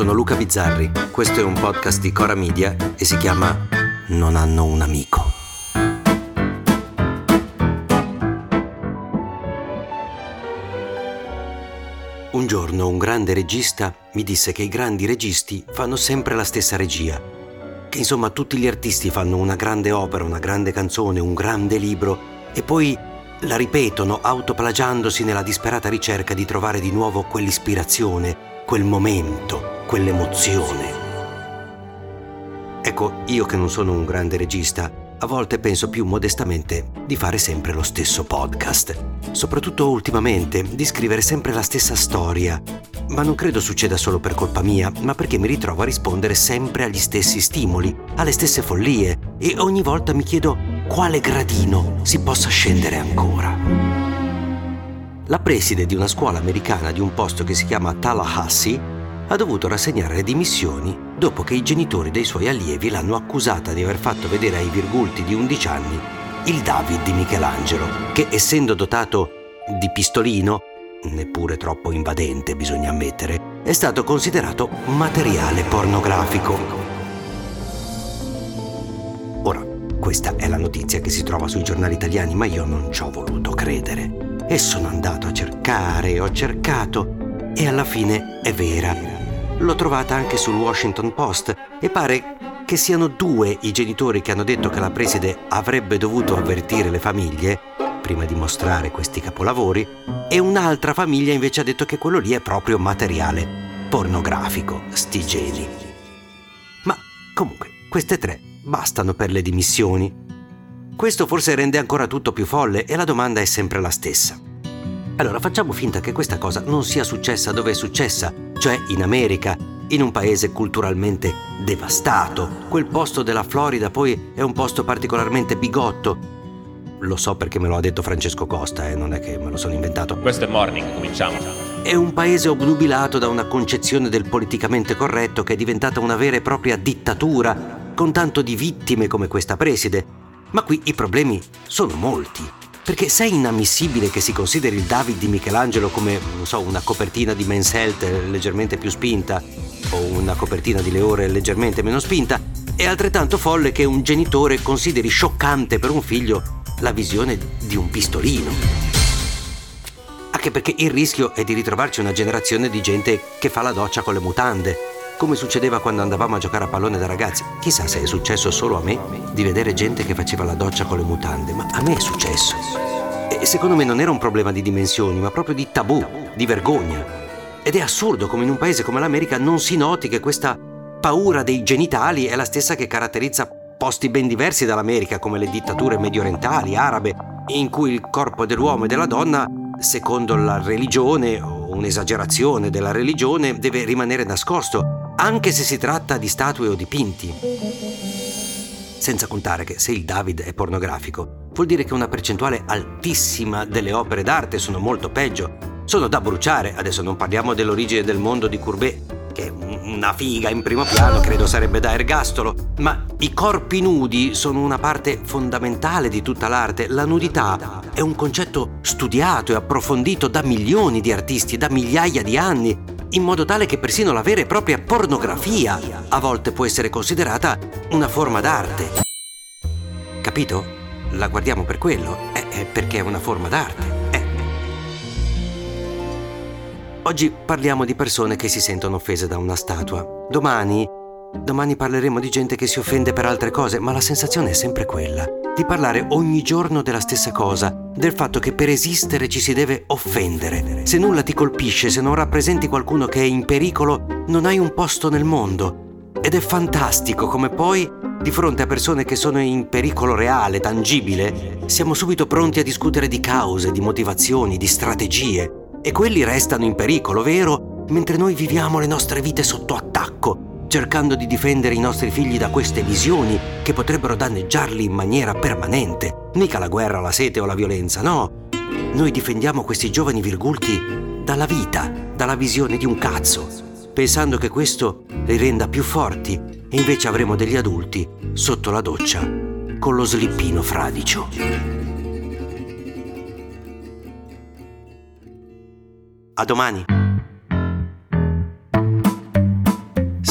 Sono Luca Bizzarri, questo è un podcast di Cora Media e si chiama Non hanno un amico. Un giorno un grande regista mi disse che i grandi registi fanno sempre la stessa regia, che insomma tutti gli artisti fanno una grande opera, una grande canzone, un grande libro e poi la ripetono autoplagiandosi nella disperata ricerca di trovare di nuovo quell'ispirazione, quel momento, quell'emozione. Ecco, io che non sono un grande regista, a volte penso più modestamente di fare sempre lo stesso podcast. Soprattutto ultimamente, di scrivere sempre la stessa storia. Ma non credo succeda solo per colpa mia, ma perché mi ritrovo a rispondere sempre agli stessi stimoli, alle stesse follie, e ogni volta mi chiedo quale gradino si possa scendere ancora. La preside di una scuola americana di un posto che si chiama Tallahassee ha dovuto rassegnare le dimissioni dopo che i genitori dei suoi allievi l'hanno accusata di aver fatto vedere ai virgulti di 11 anni il David di Michelangelo, che essendo dotato di pistolino, neppure troppo invadente bisogna ammettere, è stato considerato materiale pornografico. Questa è la notizia che si trova sui giornali italiani, ma io non ci ho voluto credere. E sono andato a cercare, ho cercato e alla fine è vera. L'ho trovata anche sul Washington Post e pare che siano due i genitori che hanno detto che la preside avrebbe dovuto avvertire le famiglie prima di mostrare questi capolavori e un'altra famiglia invece ha detto che quello lì è proprio materiale pornografico, sti geni. Ma comunque, queste tre bastano per le dimissioni. Questo forse rende ancora tutto più folle e la domanda è sempre la stessa. Allora facciamo finta che questa cosa non sia successa dove è successa, cioè in America, in un paese culturalmente devastato. Quel posto della Florida poi è un posto particolarmente bigotto. Lo so perché me lo ha detto Francesco Costa, eh, non è che me lo sono inventato. Questo è Morning, cominciamo. È un paese obnubilato da una concezione del politicamente corretto che è diventata una vera e propria dittatura con tanto di vittime come questa preside. Ma qui i problemi sono molti. Perché se è inammissibile che si consideri il David di Michelangelo come, non so, una copertina di Men's Health leggermente più spinta o una copertina di Leore leggermente meno spinta, è altrettanto folle che un genitore consideri scioccante per un figlio la visione di un pistolino. Anche perché il rischio è di ritrovarci una generazione di gente che fa la doccia con le mutande, come succedeva quando andavamo a giocare a pallone da ragazzi. Chissà se è successo solo a me di vedere gente che faceva la doccia con le mutande, ma a me è successo. E secondo me non era un problema di dimensioni, ma proprio di tabù, di vergogna. Ed è assurdo come in un paese come l'America non si noti che questa paura dei genitali è la stessa che caratterizza posti ben diversi dall'America, come le dittature mediorientali, arabe, in cui il corpo dell'uomo e della donna, secondo la religione o un'esagerazione della religione, deve rimanere nascosto anche se si tratta di statue o dipinti. Senza contare che se il David è pornografico, vuol dire che una percentuale altissima delle opere d'arte sono molto peggio. Sono da bruciare, adesso non parliamo dell'origine del mondo di Courbet, che è una figa in primo piano, credo sarebbe da ergastolo, ma i corpi nudi sono una parte fondamentale di tutta l'arte. La nudità è un concetto studiato e approfondito da milioni di artisti, da migliaia di anni, in modo tale che persino la vera e propria pornografia a volte può essere considerata una forma d'arte. Capito? La guardiamo per quello, eh, eh, perché è una forma d'arte. Eh. Oggi parliamo di persone che si sentono offese da una statua. Domani, domani parleremo di gente che si offende per altre cose, ma la sensazione è sempre quella di parlare ogni giorno della stessa cosa, del fatto che per esistere ci si deve offendere. Se nulla ti colpisce, se non rappresenti qualcuno che è in pericolo, non hai un posto nel mondo. Ed è fantastico come poi Di fronte a persone che sono in pericolo reale, tangibile, siamo subito pronti a discutere di cause, di motivazioni, di strategie. E quelli restano in pericolo, vero? Mentre noi viviamo le nostre vite sotto attacco, cercando di difendere i nostri figli da queste visioni che potrebbero danneggiarli in maniera permanente. Mica la guerra, la sete o la violenza, no. Noi difendiamo questi giovani virgulti dalla vita, dalla visione di un cazzo, pensando che questo li renda più forti e invece avremo degli adulti sotto la doccia con lo slippino fradicio. A domani!